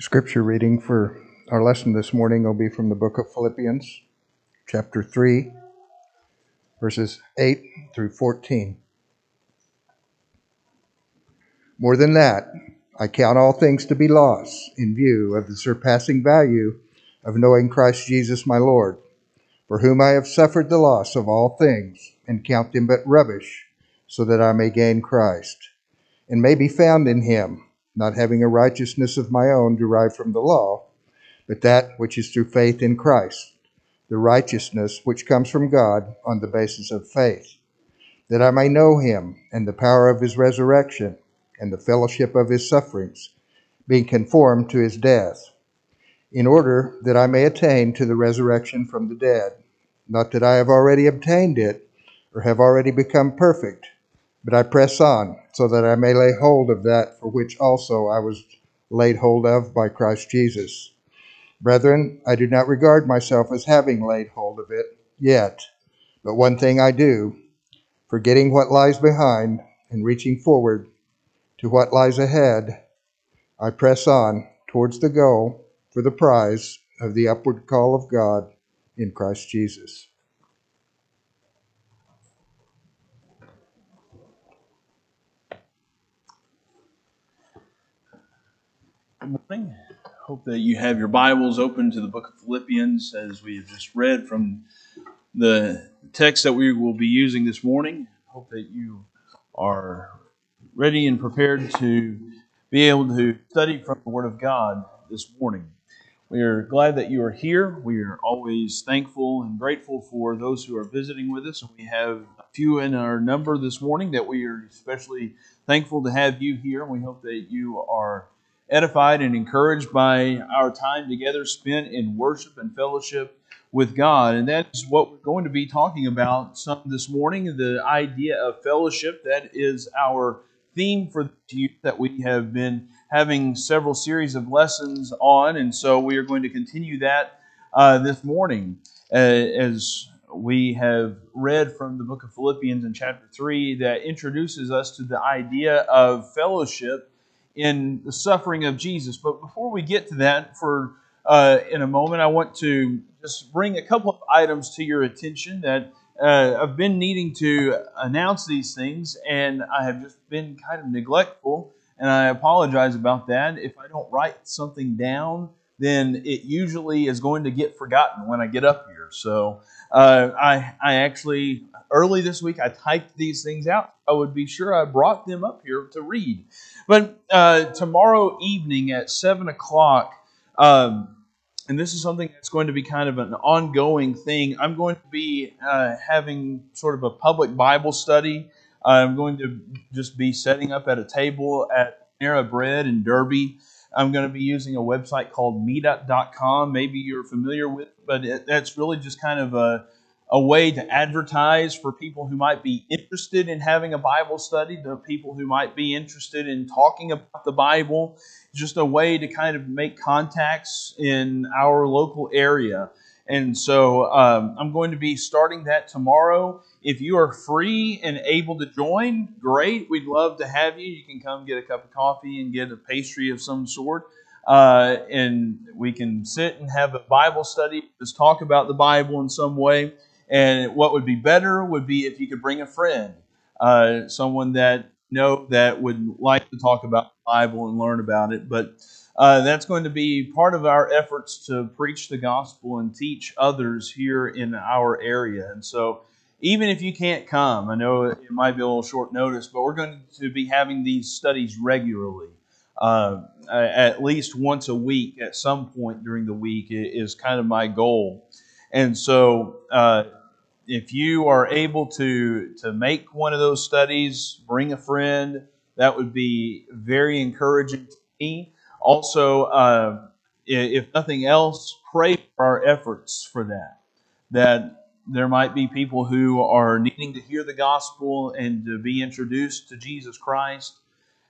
Scripture reading for our lesson this morning will be from the book of Philippians, chapter 3, verses 8 through 14. More than that, I count all things to be loss in view of the surpassing value of knowing Christ Jesus my Lord, for whom I have suffered the loss of all things, and count them but rubbish, so that I may gain Christ, and may be found in him not having a righteousness of my own derived from the law, but that which is through faith in Christ, the righteousness which comes from God on the basis of faith, that I may know him and the power of his resurrection and the fellowship of his sufferings, being conformed to his death, in order that I may attain to the resurrection from the dead. Not that I have already obtained it or have already become perfect but I press on, so that I may lay hold of that for which also I was laid hold of by Christ Jesus. Brethren, I do not regard myself as having laid hold of it yet, but one thing I do, forgetting what lies behind and reaching forward to what lies ahead, I press on towards the goal for the prize of the upward call of God in Christ Jesus. Good morning. Hope that you have your Bibles open to the book of Philippians as we have just read from the text that we will be using this morning. Hope that you are ready and prepared to be able to study from the Word of God this morning. We are glad that you are here. We are always thankful and grateful for those who are visiting with us. And we have a few in our number this morning that we are especially thankful to have you here. We hope that you are edified and encouraged by our time together spent in worship and fellowship with God. And that's what we're going to be talking about some this morning the idea of fellowship. That is our theme for the year that we have been having several series of lessons on. And so we are going to continue that uh, this morning uh, as we have read from the book of Philippians in chapter 3 that introduces us to the idea of fellowship in the suffering of Jesus. But before we get to that, for uh, in a moment, I want to just bring a couple of items to your attention that uh, I've been needing to announce these things, and I have just been kind of neglectful, and I apologize about that. If I don't write something down, then it usually is going to get forgotten when I get up here. So uh, I, I actually early this week I typed these things out. I would be sure I brought them up here to read. But uh, tomorrow evening at 7 o'clock, um, and this is something that's going to be kind of an ongoing thing, I'm going to be uh, having sort of a public Bible study. I'm going to just be setting up at a table at Panera Bread in Derby. I'm going to be using a website called meetup.com. Maybe you're familiar with, but it, that's really just kind of a a way to advertise for people who might be interested in having a Bible study, to people who might be interested in talking about the Bible, just a way to kind of make contacts in our local area. And so um, I'm going to be starting that tomorrow. If you are free and able to join, great. We'd love to have you. You can come get a cup of coffee and get a pastry of some sort. Uh, and we can sit and have a Bible study, just talk about the Bible in some way. And what would be better would be if you could bring a friend, uh, someone that know that would like to talk about the Bible and learn about it. But uh, that's going to be part of our efforts to preach the gospel and teach others here in our area. And so, even if you can't come, I know it might be a little short notice, but we're going to be having these studies regularly. Uh, at least once a week at some point during the week is kind of my goal. And so, uh, if you are able to to make one of those studies, bring a friend. That would be very encouraging to me. Also, uh, if nothing else, pray for our efforts for that. That there might be people who are needing to hear the gospel and to be introduced to Jesus Christ.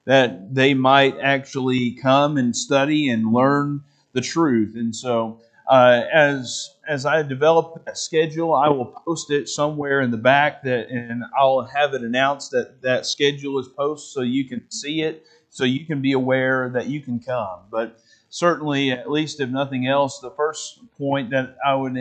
That they might actually come and study and learn the truth. And so, uh, as as I develop that schedule, I will post it somewhere in the back that, and I'll have it announced that that schedule is posted so you can see it, so you can be aware that you can come. But certainly, at least if nothing else, the first point that I would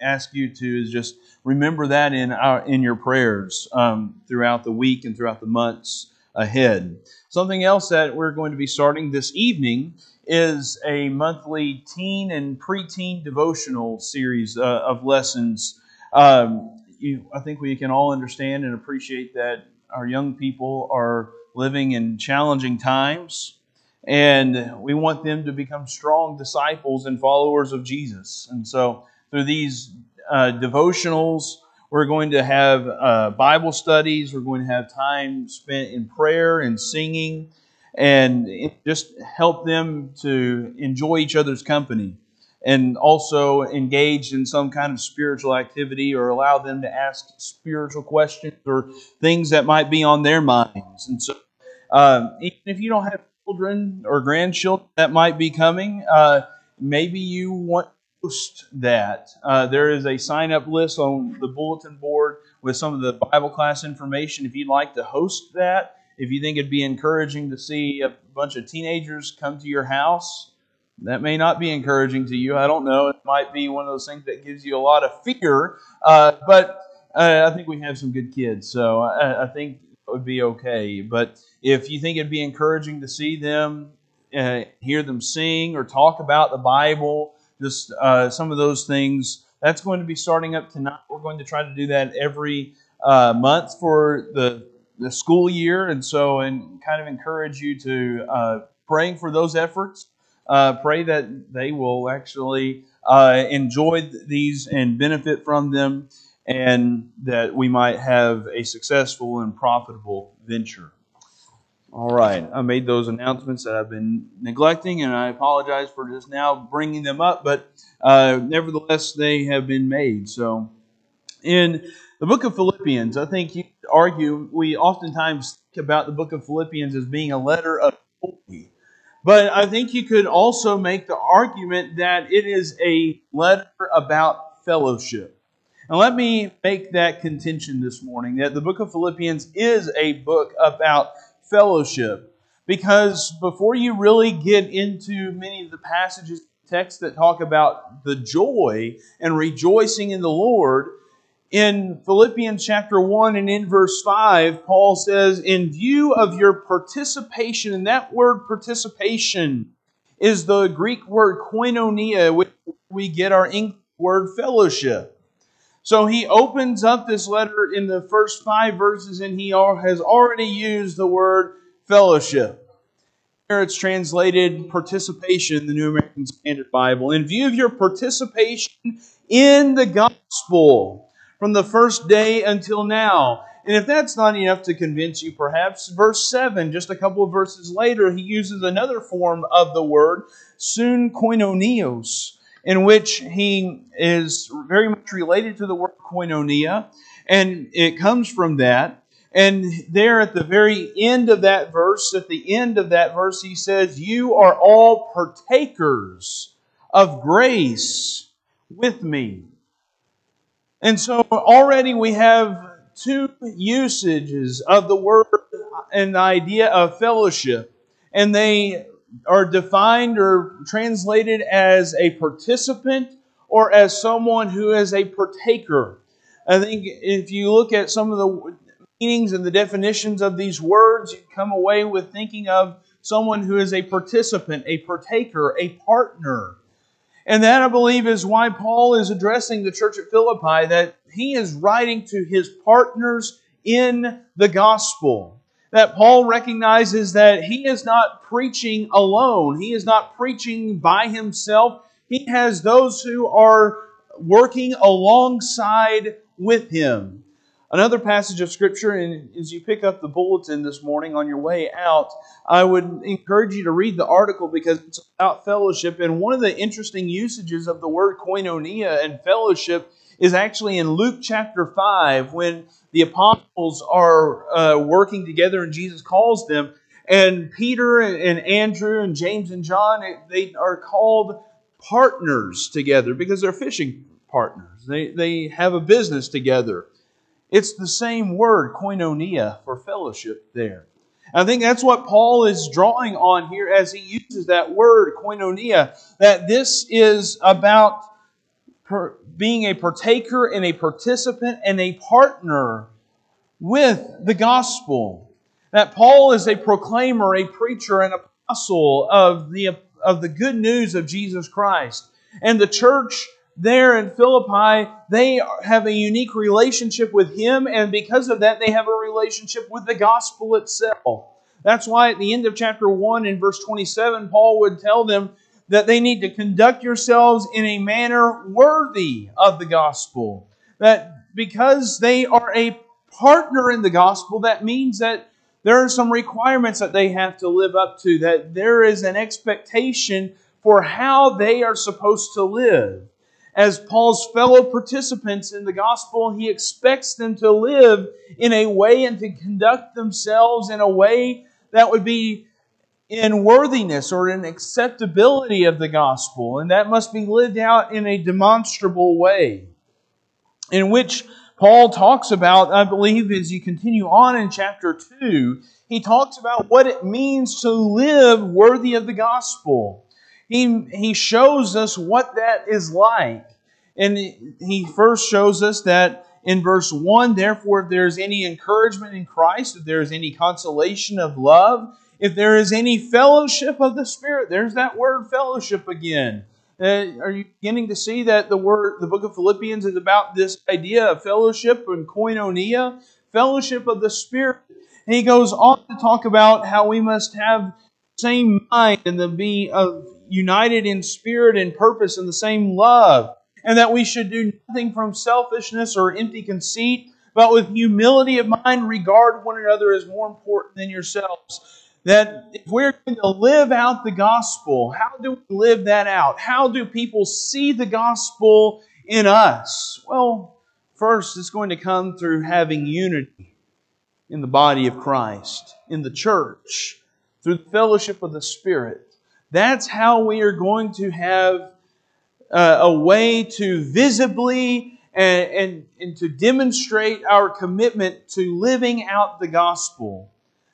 ask you to is just remember that in our in your prayers um, throughout the week and throughout the months ahead. Something else that we're going to be starting this evening is a monthly teen and preteen devotional series uh, of lessons. Um, you, I think we can all understand and appreciate that our young people are living in challenging times, and we want them to become strong disciples and followers of Jesus. And so, through these uh, devotionals, we're going to have uh, Bible studies. We're going to have time spent in prayer and singing, and just help them to enjoy each other's company and also engage in some kind of spiritual activity or allow them to ask spiritual questions or things that might be on their minds. And so, um, even if you don't have children or grandchildren that might be coming, uh, maybe you want to host that. Uh, there is a sign up list on the bulletin board with some of the Bible class information if you'd like to host that. If you think it'd be encouraging to see a bunch of teenagers come to your house, that may not be encouraging to you. I don't know. It might be one of those things that gives you a lot of fear. Uh, but uh, I think we have some good kids, so I, I, think would be okay. But if you think it'd be encouraging to see them, uh, hear them sing or talk about the Bible, just uh, some of those things, that's going to be starting up tonight. We're going to try to do that every uh, month for the the school year, and so and kind of encourage you to uh, praying for those efforts uh, pray that they will actually uh, enjoy these and benefit from them, and that we might have a successful and profitable venture. All right, I made those announcements that I've been neglecting, and I apologize for just now bringing them up, but uh, nevertheless, they have been made. So, in the book of Philippians, I think you argue we oftentimes think about the book of Philippians as being a letter of joy but I think you could also make the argument that it is a letter about fellowship. And let me make that contention this morning that the book of Philippians is a book about fellowship. Because before you really get into many of the passages, texts that talk about the joy and rejoicing in the Lord, in Philippians chapter 1 and in verse 5, Paul says, In view of your participation, and that word participation is the Greek word koinonia, which we get our English word fellowship. So he opens up this letter in the first five verses, and he has already used the word fellowship. Here it's translated participation in the New American Standard Bible. In view of your participation in the gospel, from the first day until now. And if that's not enough to convince you, perhaps, verse 7, just a couple of verses later, he uses another form of the word, sun koinonios, in which he is very much related to the word koinonia, and it comes from that. And there at the very end of that verse, at the end of that verse, he says, You are all partakers of grace with me. And so already we have two usages of the word and the idea of fellowship. And they are defined or translated as a participant or as someone who is a partaker. I think if you look at some of the meanings and the definitions of these words, you come away with thinking of someone who is a participant, a partaker, a partner. And that, I believe, is why Paul is addressing the church at Philippi, that he is writing to his partners in the gospel. That Paul recognizes that he is not preaching alone, he is not preaching by himself. He has those who are working alongside with him. Another passage of Scripture, and as you pick up the bulletin this morning on your way out, I would encourage you to read the article because it's about fellowship. And one of the interesting usages of the word koinonia and fellowship is actually in Luke chapter 5 when the apostles are uh, working together and Jesus calls them. And Peter and Andrew and James and John, they are called partners together because they're fishing partners. They, they have a business together. It's the same word, koinonia, for fellowship there. I think that's what Paul is drawing on here as he uses that word, koinonia, that this is about per, being a partaker and a participant and a partner with the gospel. That Paul is a proclaimer, a preacher, an apostle of the, of the good news of Jesus Christ. And the church there in Philippi, they have a unique relationship with him, and because of that, they have a relationship with the gospel itself. That's why at the end of chapter 1 in verse 27, Paul would tell them that they need to conduct yourselves in a manner worthy of the gospel. That because they are a partner in the gospel, that means that there are some requirements that they have to live up to, that there is an expectation for how they are supposed to live. As Paul's fellow participants in the gospel, he expects them to live in a way and to conduct themselves in a way that would be in worthiness or in acceptability of the gospel, and that must be lived out in a demonstrable way. In which Paul talks about, I believe, as you continue on in chapter 2, he talks about what it means to live worthy of the gospel. He, he shows us what that is like. And he first shows us that in verse 1 therefore, if there is any encouragement in Christ, if there is any consolation of love, if there is any fellowship of the Spirit, there's that word fellowship again. Uh, are you beginning to see that the word, the book of Philippians is about this idea of fellowship and koinonia, fellowship of the Spirit? And he goes on to talk about how we must have the same mind and the be of united in spirit and purpose and the same love, and that we should do nothing from selfishness or empty conceit, but with humility of mind regard one another as more important than yourselves that if we're going to live out the gospel, how do we live that out? How do people see the gospel in us? Well, first, it's going to come through having unity in the body of Christ, in the church, through the fellowship of the Spirit. That's how we are going to have uh, a way to visibly and, and, and to demonstrate our commitment to living out the gospel.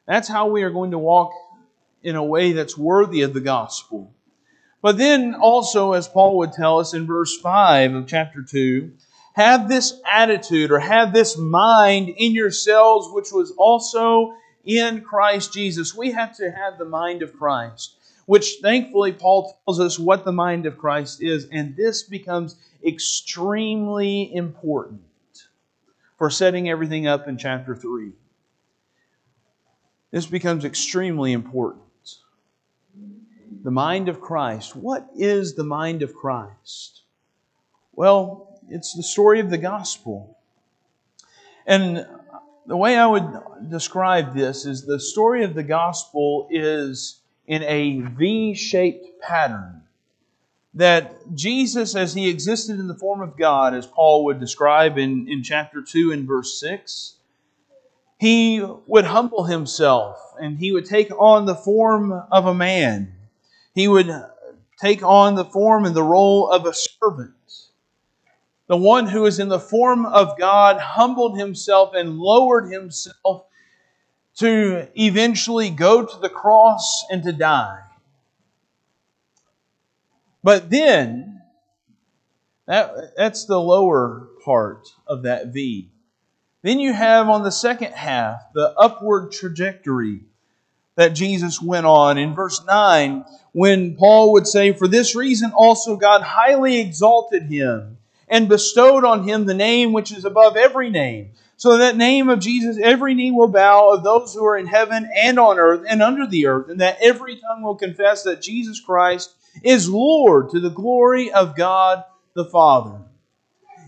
That's how we are going to walk in a way that's worthy of the gospel. But then also, as Paul would tell us in verse 5 of chapter 2, have this attitude or have this mind in yourselves, which was also in Christ Jesus. We have to have the mind of Christ, which thankfully Paul tells us what the mind of Christ is, and this becomes extremely important for setting everything up in chapter 3. This becomes extremely important. The mind of Christ. What is the mind of Christ? Well, it's the story of the gospel. And the way I would describe this is the story of the gospel is in a V shaped pattern. That Jesus, as he existed in the form of God, as Paul would describe in, in chapter 2 and verse 6, he would humble himself and he would take on the form of a man. He would take on the form and the role of a servant. The one who is in the form of God humbled himself and lowered himself to eventually go to the cross and to die. But then, that, that's the lower part of that V. Then you have on the second half the upward trajectory that Jesus went on. In verse 9, when Paul would say, For this reason also God highly exalted him and bestowed on him the name which is above every name. So that name of Jesus, every knee will bow of those who are in heaven and on earth and under the earth, and that every tongue will confess that Jesus Christ is Lord to the glory of God the Father.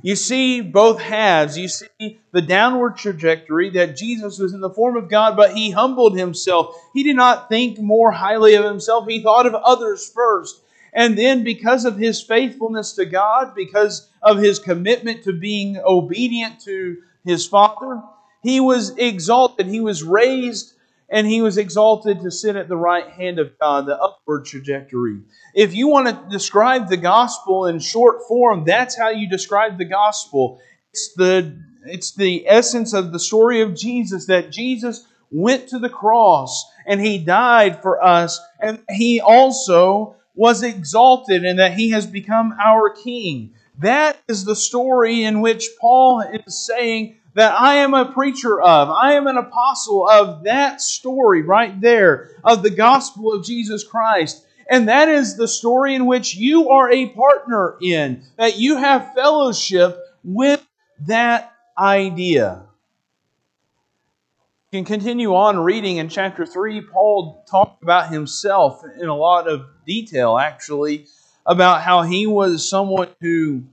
You see both halves. You see the downward trajectory that Jesus was in the form of God, but he humbled himself. He did not think more highly of himself, he thought of others first. And then, because of his faithfulness to God, because of his commitment to being obedient to his Father, he was exalted. He was raised and he was exalted to sit at the right hand of God, the upward trajectory. If you want to describe the gospel in short form, that's how you describe the gospel. It's the, it's the essence of the story of Jesus that Jesus went to the cross and he died for us, and he also was exalted, and that he has become our king. That is the story in which Paul is saying that I am a preacher of. I am an apostle of that story right there of the gospel of Jesus Christ. And that is the story in which you are a partner in, that you have fellowship with that idea. You can continue on reading in chapter 3. Paul talked about himself in a lot of detail, actually, about how he was someone who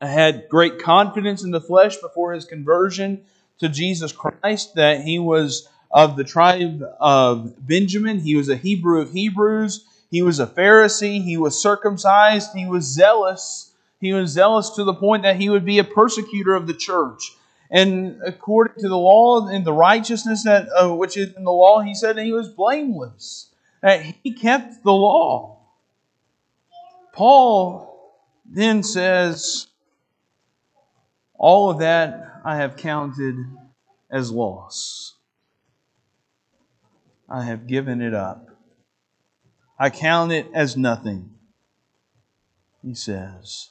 had great confidence in the flesh before his conversion to Jesus Christ, that he was of the tribe of Benjamin, he was a Hebrew of Hebrews, he was a Pharisee, he was circumcised, he was zealous. He was zealous to the point that he would be a persecutor of the church. And according to the law and the righteousness that uh, which is in the law, he said he was blameless. That he kept the law. Paul then says, all of that I have counted as loss. I have given it up. I count it as nothing, he says.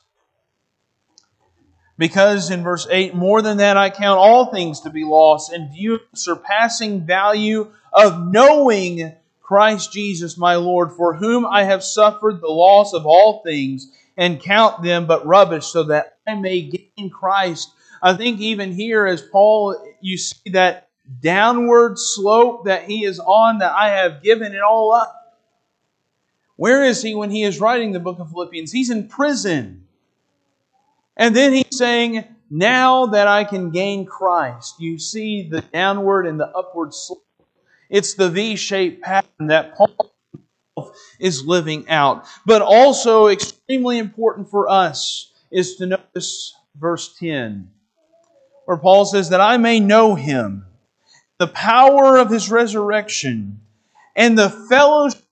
Because in verse 8, more than that, I count all things to be lost in view of the surpassing value of knowing Christ Jesus my Lord, for whom I have suffered the loss of all things and count them but rubbish, so that I may gain Christ. I think even here, as Paul, you see that downward slope that he is on, that I have given it all up. Where is he when he is writing the book of Philippians? He's in prison. And then he's saying, Now that I can gain Christ, you see the downward and the upward slope. It's the V shaped pattern that Paul is living out. But also, extremely important for us is to notice verse 10, where Paul says, That I may know him, the power of his resurrection, and the fellowship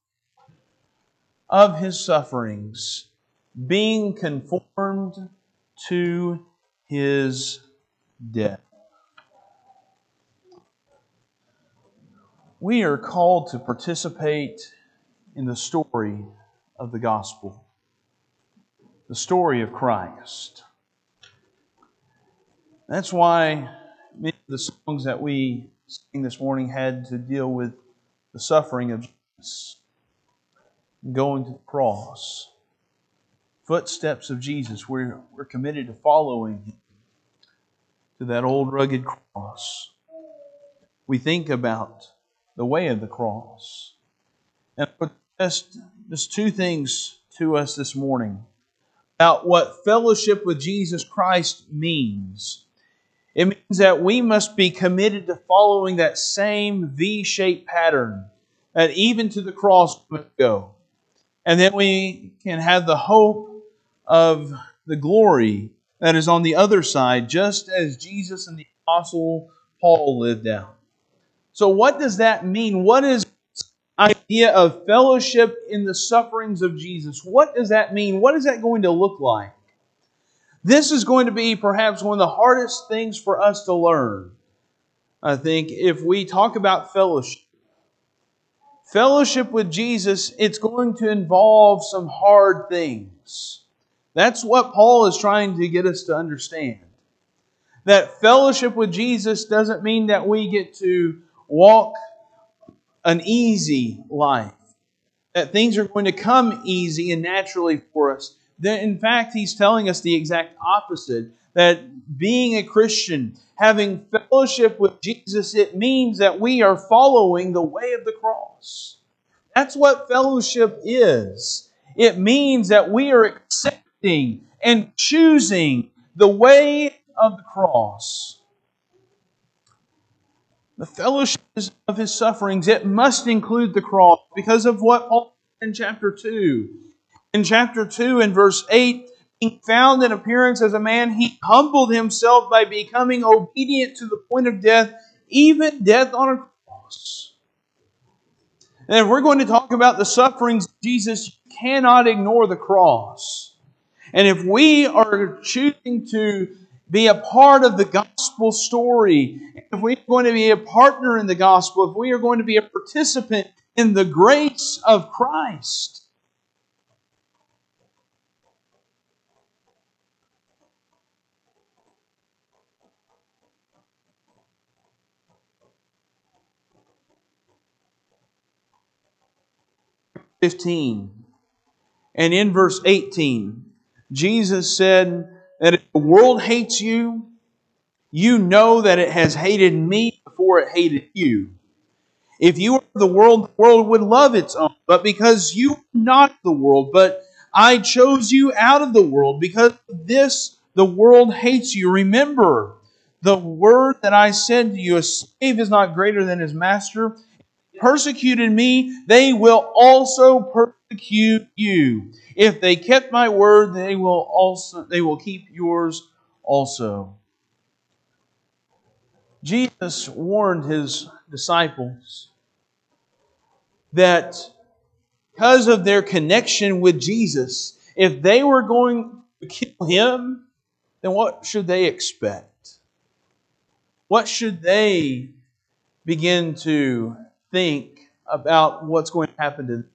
of his sufferings, being conformed to his death. We are called to participate in the story of the gospel, the story of Christ. That's why many of the songs that we sing this morning had to deal with the suffering of Jesus, going to the cross. Footsteps of Jesus, we're, we're committed to following Him to that old rugged cross. We think about the way of the cross. And just, just two things to us this morning about what fellowship with Jesus Christ means. It means that we must be committed to following that same V shaped pattern that even to the cross we must go. And then we can have the hope of the glory that is on the other side, just as Jesus and the Apostle Paul lived out. So, what does that mean? What is idea of fellowship in the sufferings of Jesus? What does that mean? What is that going to look like? This is going to be perhaps one of the hardest things for us to learn. I think if we talk about fellowship, fellowship with Jesus, it's going to involve some hard things. That's what Paul is trying to get us to understand. That fellowship with Jesus doesn't mean that we get to walk an easy life, that things are going to come easy and naturally for us in fact, he's telling us the exact opposite that being a Christian, having fellowship with Jesus, it means that we are following the way of the cross. That's what fellowship is. It means that we are accepting and choosing the way of the cross. The fellowship of his sufferings, it must include the cross because of what Paul in chapter 2 in chapter 2 and verse 8, being found in appearance as a man, he humbled himself by becoming obedient to the point of death, even death on a cross. And if we're going to talk about the sufferings of Jesus, you cannot ignore the cross. And if we are choosing to be a part of the gospel story, if we're going to be a partner in the gospel, if we are going to be a participant in the grace of Christ, Fifteen, and in verse eighteen, Jesus said that if the world hates you, you know that it has hated me before it hated you. If you were the world, the world would love its own. But because you are not the world, but I chose you out of the world, because this the world hates you. Remember the word that I said to you a slave is not greater than his master. Persecuted me, they will also persecute you. If they kept my word, they will also they will keep yours also. Jesus warned his disciples that because of their connection with Jesus, if they were going to kill him, then what should they expect? What should they begin to think about what's going to happen to them?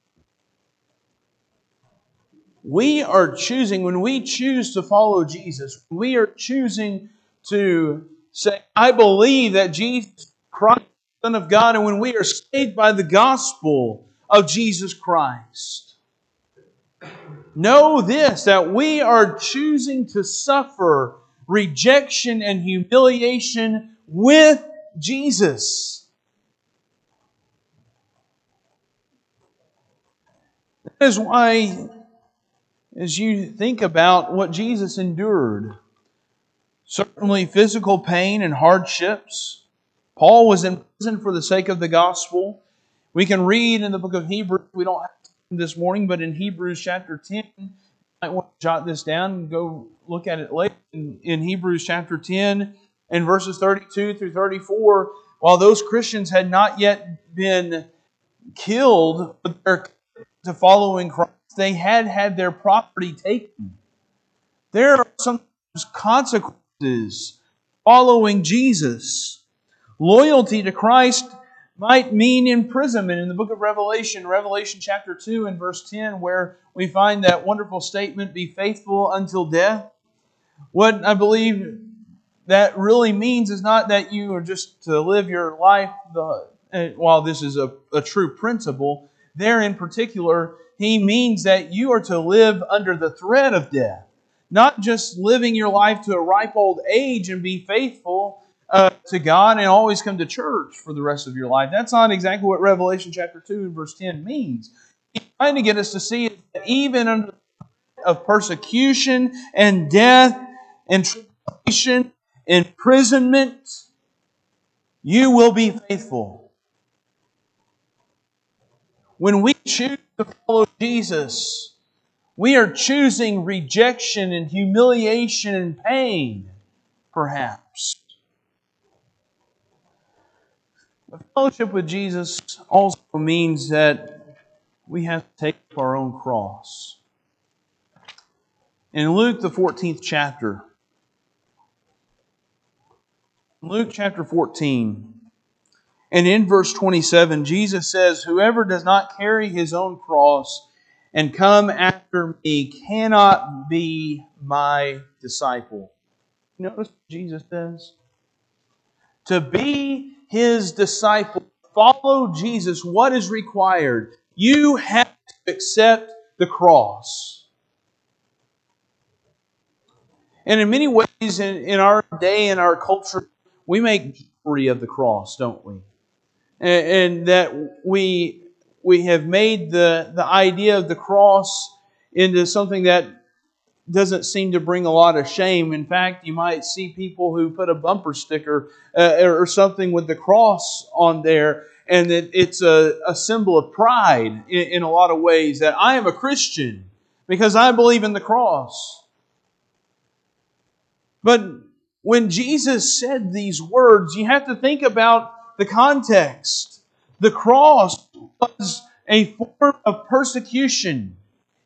We are choosing, when we choose to follow Jesus, we are choosing to say, I believe that Jesus Christ Son of God, and when we are saved by the gospel of Jesus Christ. Know this that we are choosing to suffer rejection and humiliation with Jesus. That is why, as you think about what Jesus endured, certainly physical pain and hardships, Paul was in prison for the sake of the gospel. We can read in the book of Hebrews, we don't have this morning, but in Hebrews chapter 10, you might want to jot this down and go look at it later. In, in Hebrews chapter 10 and verses 32 through 34, while those Christians had not yet been killed to following Christ, they had had their property taken. There are some consequences following Jesus. Loyalty to Christ might mean imprisonment. In the book of Revelation, Revelation chapter 2 and verse 10, where we find that wonderful statement, be faithful until death. What I believe that really means is not that you are just to live your life, the, eh, while this is a, a true principle, there in particular, he means that you are to live under the threat of death. Not just living your life to a ripe old age and be faithful, uh, to God and always come to church for the rest of your life. That's not exactly what Revelation chapter 2 and verse 10 means. He's trying to get us to see that even under of persecution and death and tribulation, imprisonment, you will be faithful. When we choose to follow Jesus, we are choosing rejection and humiliation and pain, perhaps. But fellowship with Jesus also means that we have to take up our own cross. In Luke, the 14th chapter, Luke chapter 14, and in verse 27, Jesus says, Whoever does not carry his own cross and come after me cannot be my disciple. Notice what Jesus says? To be his disciple, follow Jesus, what is required? You have to accept the cross. And in many ways, in, in our day, in our culture, we make free of the cross, don't we? And, and that we we have made the, the idea of the cross into something that doesn't seem to bring a lot of shame. In fact, you might see people who put a bumper sticker uh, or something with the cross on there, and that it's a, a symbol of pride in, in a lot of ways that I am a Christian because I believe in the cross. But when Jesus said these words, you have to think about the context. The cross was a form of persecution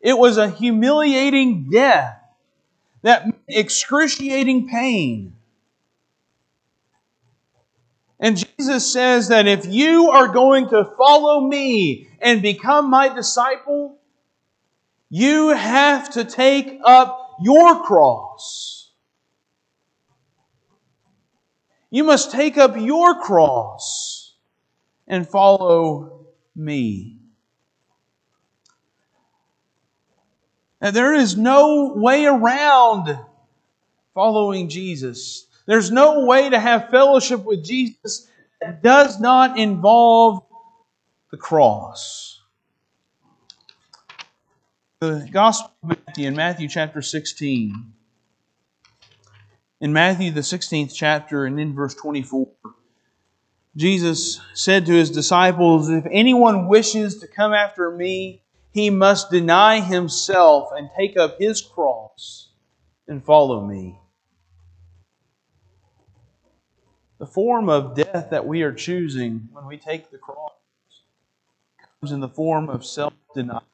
it was a humiliating death That excruciating pain. And Jesus says that if you are going to follow me and become my disciple, you have to take up your cross. You must take up your cross and follow me. Now, there is no way around following Jesus. There's no way to have fellowship with Jesus that does not involve the cross. The Gospel of Matthew in Matthew chapter 16. In Matthew, the 16th chapter, and in verse 24, Jesus said to his disciples, If anyone wishes to come after me, he must deny himself and take up his cross and follow me. The form of death that we are choosing when we take the cross comes in the form of self denial.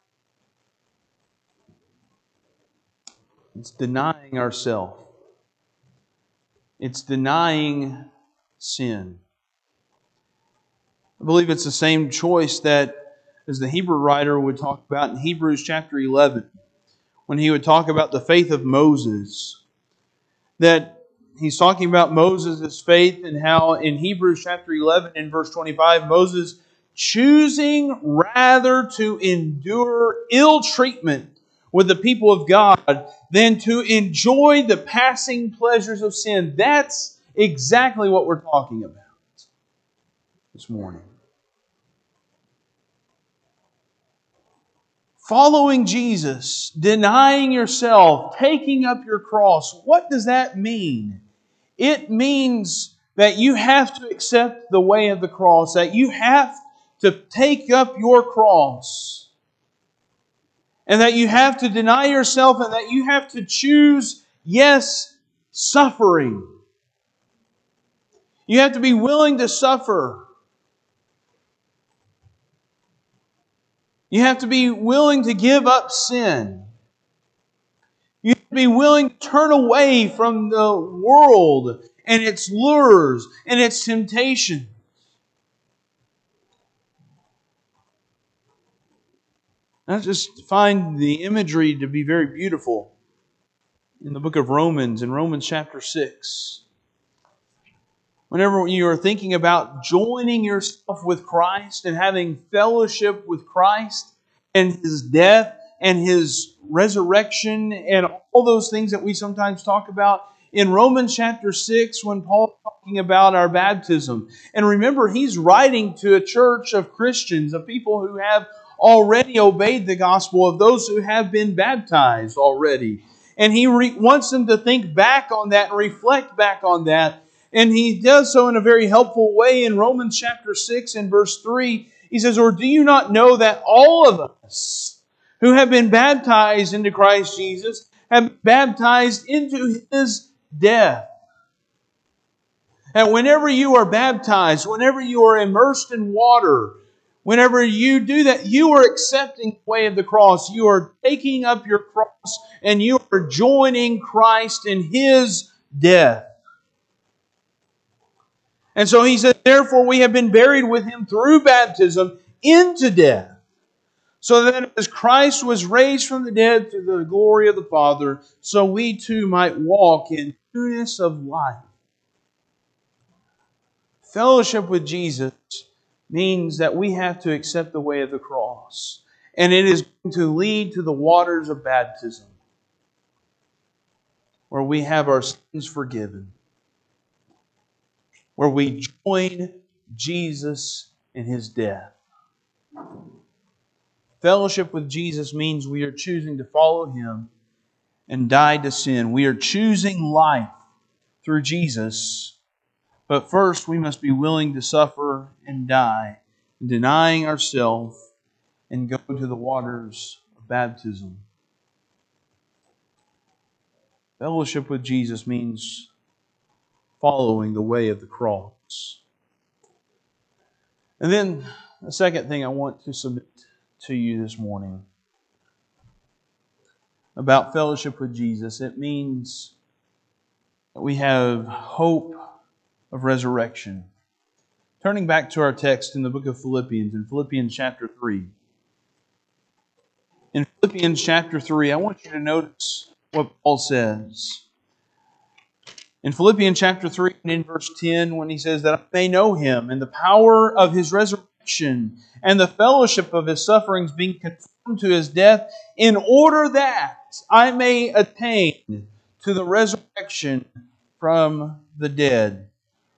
It's denying ourselves, it's denying sin. I believe it's the same choice that as the Hebrew writer would talk about in Hebrews chapter 11 when he would talk about the faith of Moses that he's talking about Moses' faith and how in Hebrews chapter 11 and verse 25, Moses choosing rather to endure ill treatment with the people of God than to enjoy the passing pleasures of sin. That's exactly what we're talking about this morning. Following Jesus, denying yourself, taking up your cross, what does that mean? It means that you have to accept the way of the cross, that you have to take up your cross, and that you have to deny yourself, and that you have to choose, yes, suffering. You have to be willing to suffer. You have to be willing to give up sin. You have to be willing to turn away from the world and its lures and its temptations. I just find the imagery to be very beautiful in the book of Romans, in Romans chapter 6. Whenever you are thinking about joining yourself with Christ and having fellowship with Christ and His death and His resurrection and all those things that we sometimes talk about in Romans chapter 6 when Paul is talking about our baptism. And remember, he's writing to a church of Christians, of people who have already obeyed the gospel, of those who have been baptized already. And he re- wants them to think back on that and reflect back on that. And he does so in a very helpful way in Romans chapter 6 and verse 3. He says, Or do you not know that all of us, who have been baptized into Christ Jesus have been baptized into his death. And whenever you are baptized, whenever you are immersed in water, whenever you do that, you are accepting the way of the cross. You are taking up your cross and you are joining Christ in his death. And so he said, Therefore, we have been buried with him through baptism into death so that as Christ was raised from the dead through the glory of the Father, so we too might walk in newness of life. Fellowship with Jesus means that we have to accept the way of the cross, and it is going to lead to the waters of baptism, where we have our sins forgiven, where we join Jesus in his death. Fellowship with Jesus means we are choosing to follow Him and die to sin. We are choosing life through Jesus. But first, we must be willing to suffer and die, denying ourselves and go to the waters of baptism. Fellowship with Jesus means following the way of the cross. And then the second thing I want to submit to you this morning. about fellowship with Jesus, it means that we have hope of resurrection. Turning back to our text in the book of Philippians, in Philippians chapter 3. In Philippians chapter 3, I want you to notice what Paul says. In Philippians chapter 3 and in verse 10, when he says, That I may know him and the power of his resurrection and the fellowship of his sufferings, being conformed to his death, in order that I may attain to the resurrection from the dead.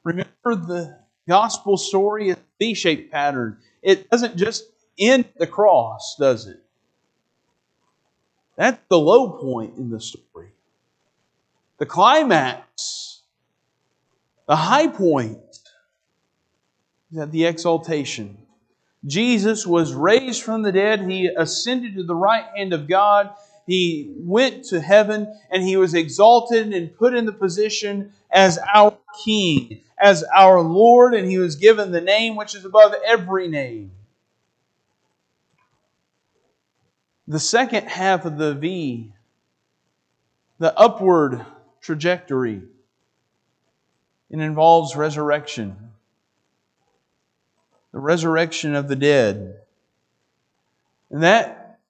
Remember, the gospel story is a V shaped pattern. It doesn't just end at the cross, does it? That's the low point in the story. The climax, the high point, is at the exaltation. Jesus was raised from the dead. He ascended to the right hand of God. He went to heaven and he was exalted and put in the position as our King, as our Lord, and he was given the name which is above every name. The second half of the V, the upward trajectory, it involves resurrection. The resurrection of the dead. And that,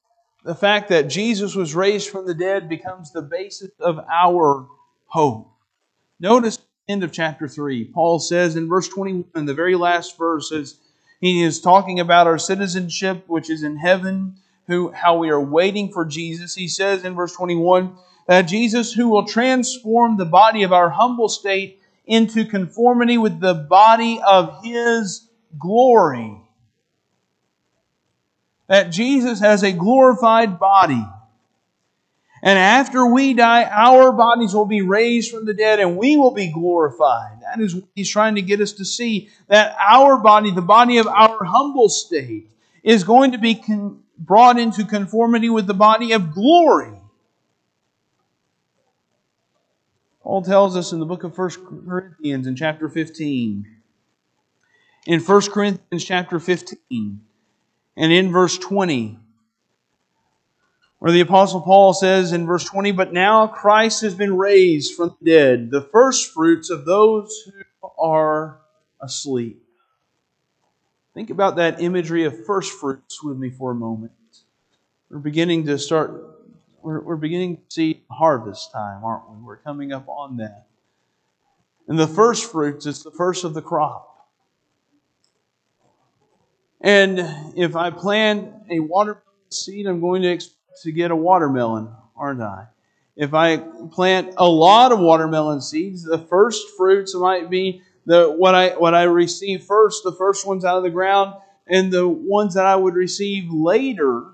the fact that Jesus was raised from the dead becomes the basis of our hope. Notice end of chapter 3. Paul says in verse 21, the very last verse, as he is talking about our citizenship, which is in heaven, who how we are waiting for Jesus. He says in verse 21 that Jesus who will transform the body of our humble state into conformity with the body of his glory. That Jesus has a glorified body. And after we die, our bodies will be raised from the dead and we will be glorified. That is what he's trying to get us to see that our body, the body of our humble state, is going to be con- brought into conformity with the body of glory. Paul tells us in the book of 1 Corinthians in chapter 15. In 1 Corinthians chapter 15 and in verse 20, where the Apostle Paul says in verse 20, But now Christ has been raised from the dead, the first fruits of those who are asleep. Think about that imagery of first fruits with me for a moment. We're beginning to start, we're, we're beginning to see harvest time, aren't we? We're coming up on that. And the first fruits, it's the first of the crop. And if I plant a watermelon seed, I'm going to expect to get a watermelon, aren't I? If I plant a lot of watermelon seeds, the first fruits might be the what I what I receive first, the first ones out of the ground, and the ones that I would receive later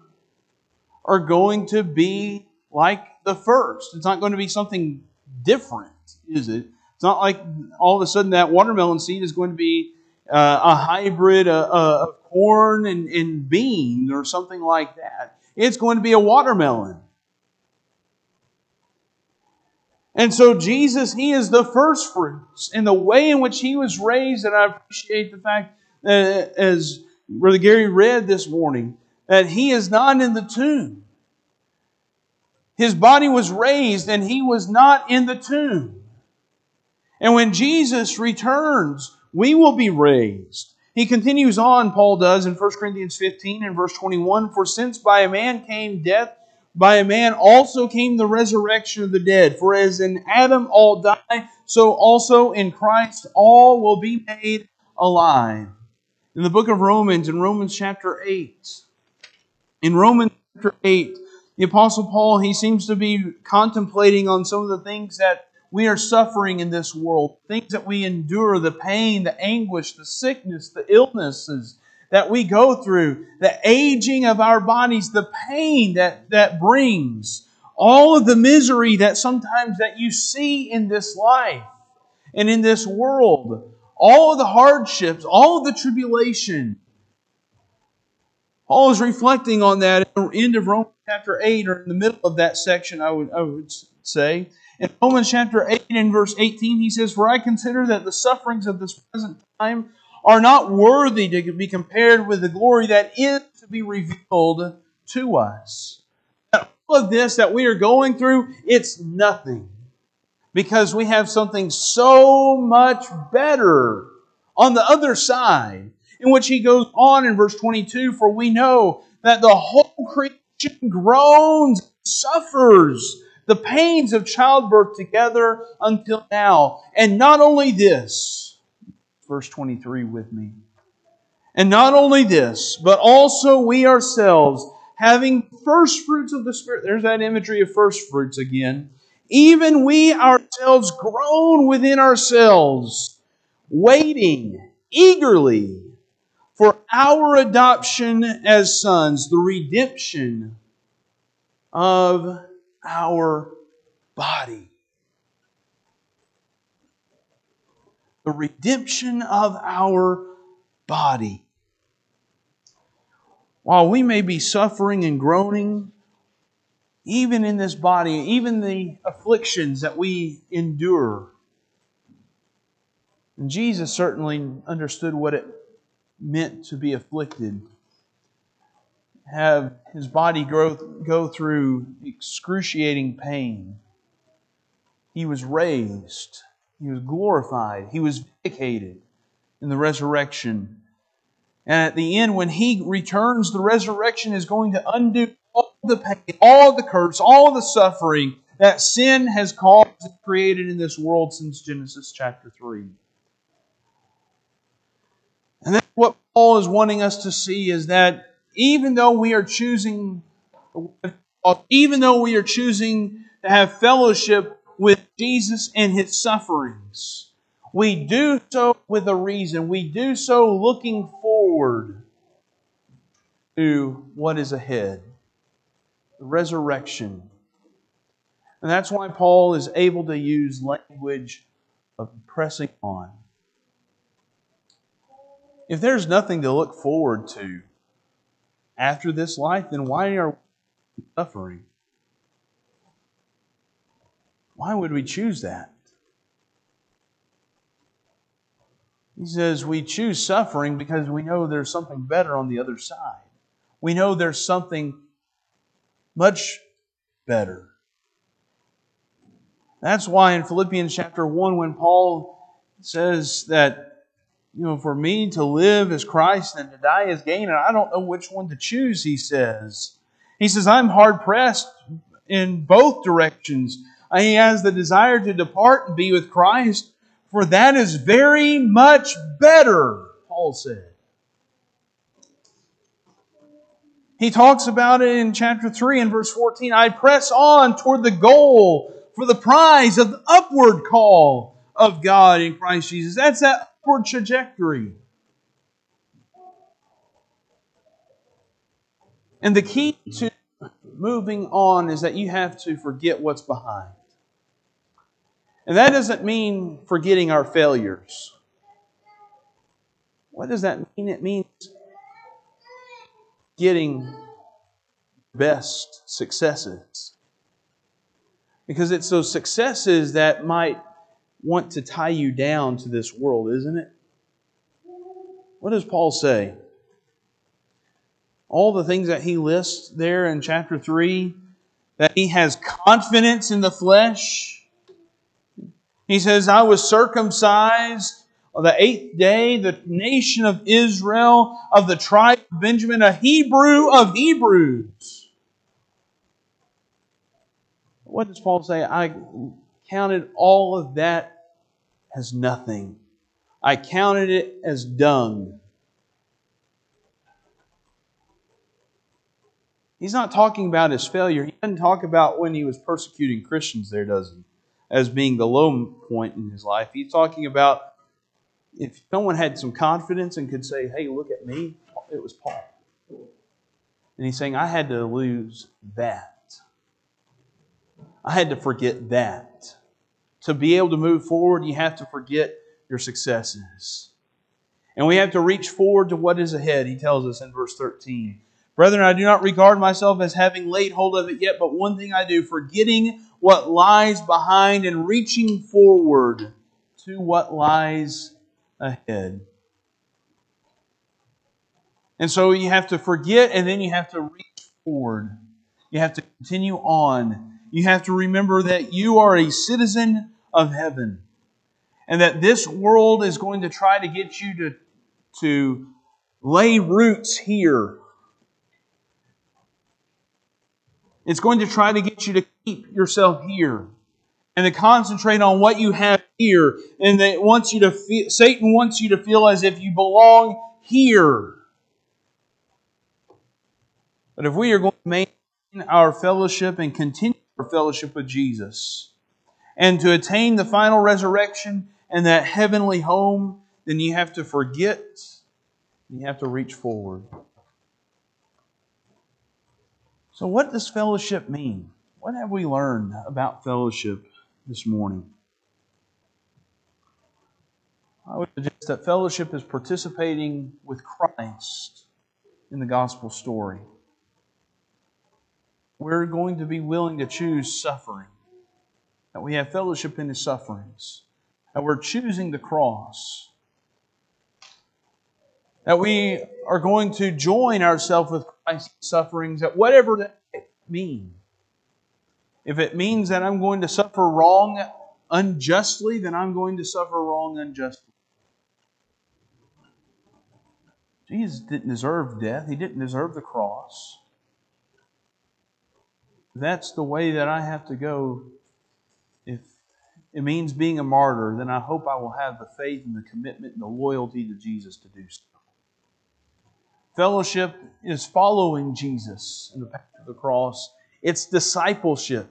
are going to be like the first. It's not going to be something different, is it? It's not like all of a sudden that watermelon seed is going to be uh, a hybrid of uh, corn and, and bean or something like that. It's going to be a watermelon. And so Jesus, He is the first fruits. And the way in which He was raised, and I appreciate the fact that as Brother Gary read this morning, that He is not in the tomb. His body was raised and He was not in the tomb. And when Jesus returns, we will be raised. He continues on, Paul does, in 1 Corinthians 15 and verse 21 For since by a man came death, by a man also came the resurrection of the dead. For as in Adam all die, so also in Christ all will be made alive. In the book of Romans, in Romans chapter 8, in Romans chapter 8, the Apostle Paul, he seems to be contemplating on some of the things that we are suffering in this world, things that we endure, the pain, the anguish, the sickness, the illnesses, that we go through, the aging of our bodies, the pain that that brings, all of the misery that sometimes that you see in this life and in this world, all of the hardships, all of the tribulation. Paul is reflecting on that at the end of Romans chapter 8, or in the middle of that section, I would, I would say. In Romans chapter 8 and verse 18, he says, For I consider that the sufferings of this present time are not worthy to be compared with the glory that is to be revealed to us. All of this that we are going through, it's nothing. Because we have something so much better on the other side, in which he goes on in verse 22 For we know that the whole creation groans, suffers the pains of childbirth together until now. And not only this, verse 23 with me. And not only this, but also we ourselves, having first fruits of the Spirit, there's that imagery of first fruits again. Even we ourselves groan within ourselves, waiting eagerly for our adoption as sons, the redemption of our body. The redemption of our body. While we may be suffering and groaning, even in this body, even the afflictions that we endure, and Jesus certainly understood what it meant to be afflicted have his body grow, go through excruciating pain. He was raised, he was glorified, he was vindicated in the resurrection. And at the end, when he returns, the resurrection is going to undo all the pain, all the curse, all the suffering that sin has caused and created in this world since Genesis chapter 3. And then what Paul is wanting us to see is that even though we are choosing, even though we are choosing to have fellowship with Jesus and his sufferings, we do so with a reason. We do so looking forward to what is ahead the resurrection. And that's why Paul is able to use language of pressing on. If there's nothing to look forward to, after this life, then why are we suffering? Why would we choose that? He says we choose suffering because we know there's something better on the other side. We know there's something much better. That's why in Philippians chapter 1, when Paul says that you know, for me to live as Christ and to die as gain, and I don't know which one to choose, he says. He says, I'm hard pressed in both directions. Uh, he has the desire to depart and be with Christ, for that is very much better, Paul said. He talks about it in chapter 3 and verse 14. I press on toward the goal for the prize of the upward call of God in Christ Jesus. That's that upward trajectory. And the key to moving on is that you have to forget what's behind. And that doesn't mean forgetting our failures. What does that mean? It means getting best successes. Because it's those successes that might want to tie you down to this world, isn't it? What does Paul say? All the things that he lists there in chapter 3 that he has confidence in the flesh. He says, I was circumcised on the eighth day, the nation of Israel, of the tribe of Benjamin, a Hebrew of Hebrews. What does Paul say? I counted all of that as nothing. I counted it as dung. He's not talking about his failure. He doesn't talk about when he was persecuting Christians there, does he? As being the low point in his life. He's talking about if someone had some confidence and could say, hey, look at me, it was Paul. And he's saying, I had to lose that. I had to forget that to be able to move forward, you have to forget your successes. And we have to reach forward to what is ahead, he tells us in verse 13. Brethren, I do not regard myself as having laid hold of it yet, but one thing I do, forgetting what lies behind and reaching forward to what lies ahead. And so you have to forget and then you have to reach forward. You have to continue on. You have to remember that you are a citizen of heaven and that this world is going to try to get you to, to lay roots here. It's going to try to get you to keep yourself here and to concentrate on what you have here. And that wants you to feel, Satan wants you to feel as if you belong here. But if we are going to maintain our fellowship and continue our fellowship with Jesus, and to attain the final resurrection and that heavenly home, then you have to forget, you have to reach forward. So, what does fellowship mean? What have we learned about fellowship this morning? I would suggest that fellowship is participating with Christ in the gospel story. We're going to be willing to choose suffering, that we have fellowship in His sufferings, that we're choosing the cross, that we are going to join ourselves with Christ's sufferings, that whatever that means. If it means that I'm going to suffer wrong unjustly, then I'm going to suffer wrong unjustly. Jesus didn't deserve death, He didn't deserve the cross. That's the way that I have to go. It means being a martyr, then I hope I will have the faith and the commitment and the loyalty to Jesus to do so. Fellowship is following Jesus in the path of the cross, it's discipleship.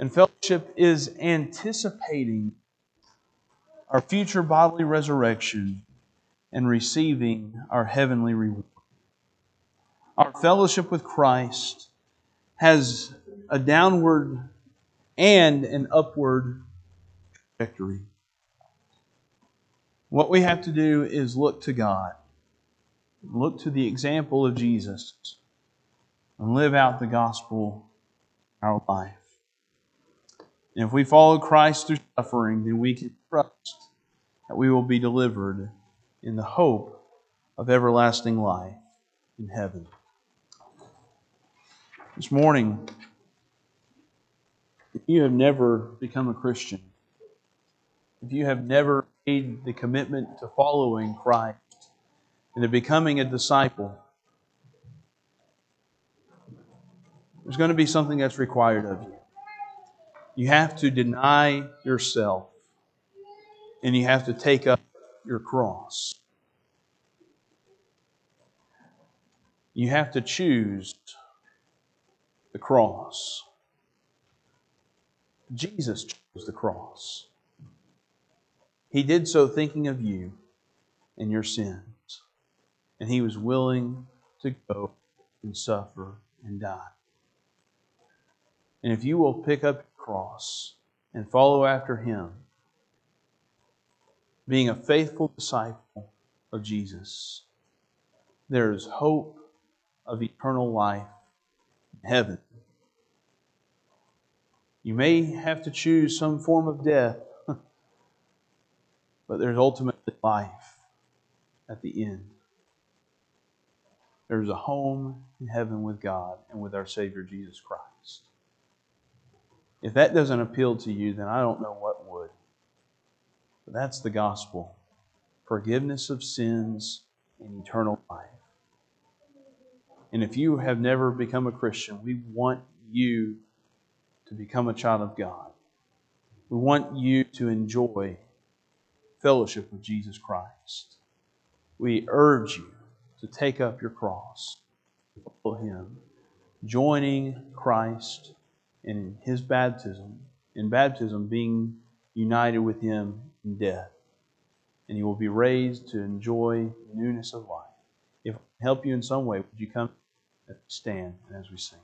And fellowship is anticipating our future bodily resurrection, and receiving our heavenly reward. Our fellowship with Christ has a downward and an upward trajectory. What we have to do is look to God, look to the example of Jesus, and live out the gospel our life. And if we follow Christ through suffering, then we can trust that we will be delivered in the hope of everlasting life in heaven. This morning, you have never become a Christian, if you have never made the commitment to following Christ and to becoming a disciple, there's going to be something that's required of you. You have to deny yourself and you have to take up your cross. You have to choose the cross. Jesus chose the cross. He did so thinking of you and your sins. And he was willing to go and suffer and die. And if you will pick up your cross and follow after him, being a faithful disciple of Jesus, there is hope of eternal life in heaven. You may have to choose some form of death, but there's ultimately life at the end. There's a home in heaven with God and with our Savior Jesus Christ. If that doesn't appeal to you, then I don't know what would. But that's the gospel forgiveness of sins and eternal life. And if you have never become a Christian, we want you to become a child of God. We want you to enjoy fellowship with Jesus Christ. We urge you to take up your cross, follow Him, joining Christ in His baptism, in baptism being united with Him in death. And you will be raised to enjoy newness of life. If I help you in some way, would you come stand as we sing?